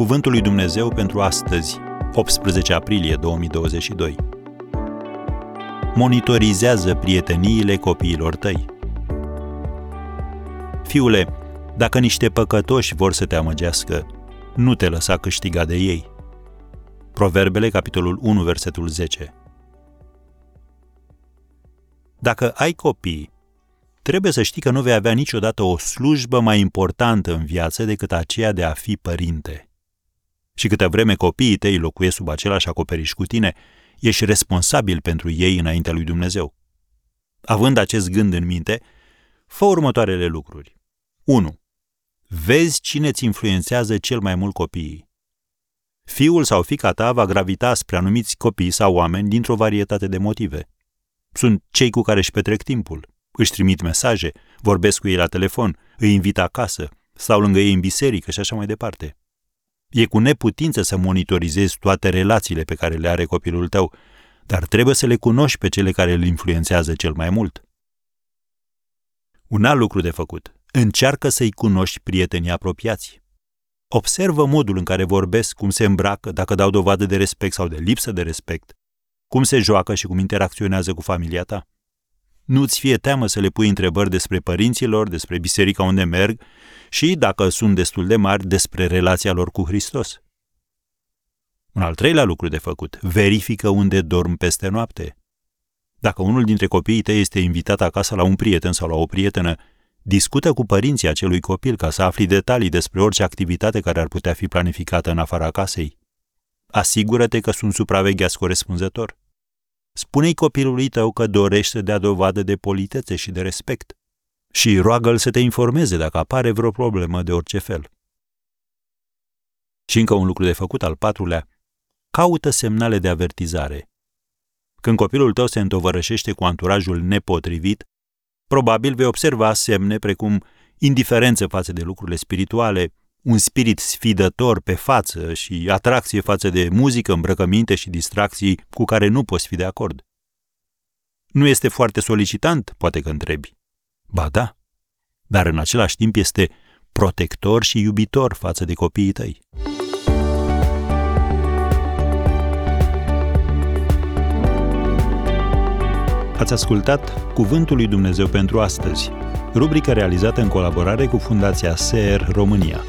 Cuvântul lui Dumnezeu pentru astăzi, 18 aprilie 2022. Monitorizează prieteniile copiilor tăi. Fiule, dacă niște păcătoși vor să te amăgească, nu te lăsa câștiga de ei. Proverbele, capitolul 1, versetul 10. Dacă ai copii, trebuie să știi că nu vei avea niciodată o slujbă mai importantă în viață decât aceea de a fi părinte. Și câte vreme copiii tăi locuiesc sub același acoperiș cu tine, ești responsabil pentru ei înaintea lui Dumnezeu. Având acest gând în minte, fă următoarele lucruri. 1. Vezi cine îți influențează cel mai mult copiii. Fiul sau fica ta va gravita spre anumiți copii sau oameni dintr-o varietate de motive. Sunt cei cu care își petrec timpul, își trimit mesaje, vorbesc cu ei la telefon, îi invită acasă, stau lângă ei în biserică și așa mai departe. E cu neputință să monitorizezi toate relațiile pe care le are copilul tău, dar trebuie să le cunoști pe cele care îl influențează cel mai mult. Un alt lucru de făcut. Încearcă să-i cunoști prietenii apropiați. Observă modul în care vorbesc, cum se îmbracă, dacă dau dovadă de respect sau de lipsă de respect, cum se joacă și cum interacționează cu familia ta. Nu-ți fie teamă să le pui întrebări despre părinților, despre biserica unde merg și, dacă sunt destul de mari, despre relația lor cu Hristos. Un al treilea lucru de făcut, verifică unde dorm peste noapte. Dacă unul dintre copiii tăi este invitat acasă la un prieten sau la o prietenă, discută cu părinții acelui copil ca să afli detalii despre orice activitate care ar putea fi planificată în afara casei. Asigură-te că sunt supravegheați corespunzător. Spune-i copilului tău că dorești să dea dovadă de politețe și de respect și roagă-l să te informeze dacă apare vreo problemă de orice fel. Și încă un lucru de făcut, al patrulea, caută semnale de avertizare. Când copilul tău se întovărășește cu anturajul nepotrivit, probabil vei observa semne precum indiferență față de lucrurile spirituale, un spirit sfidător pe față și atracție față de muzică, îmbrăcăminte și distracții cu care nu poți fi de acord. Nu este foarte solicitant, poate că întrebi. Ba da, dar în același timp este protector și iubitor față de copiii tăi. Ați ascultat Cuvântul lui Dumnezeu pentru astăzi, rubrica realizată în colaborare cu Fundația SER România.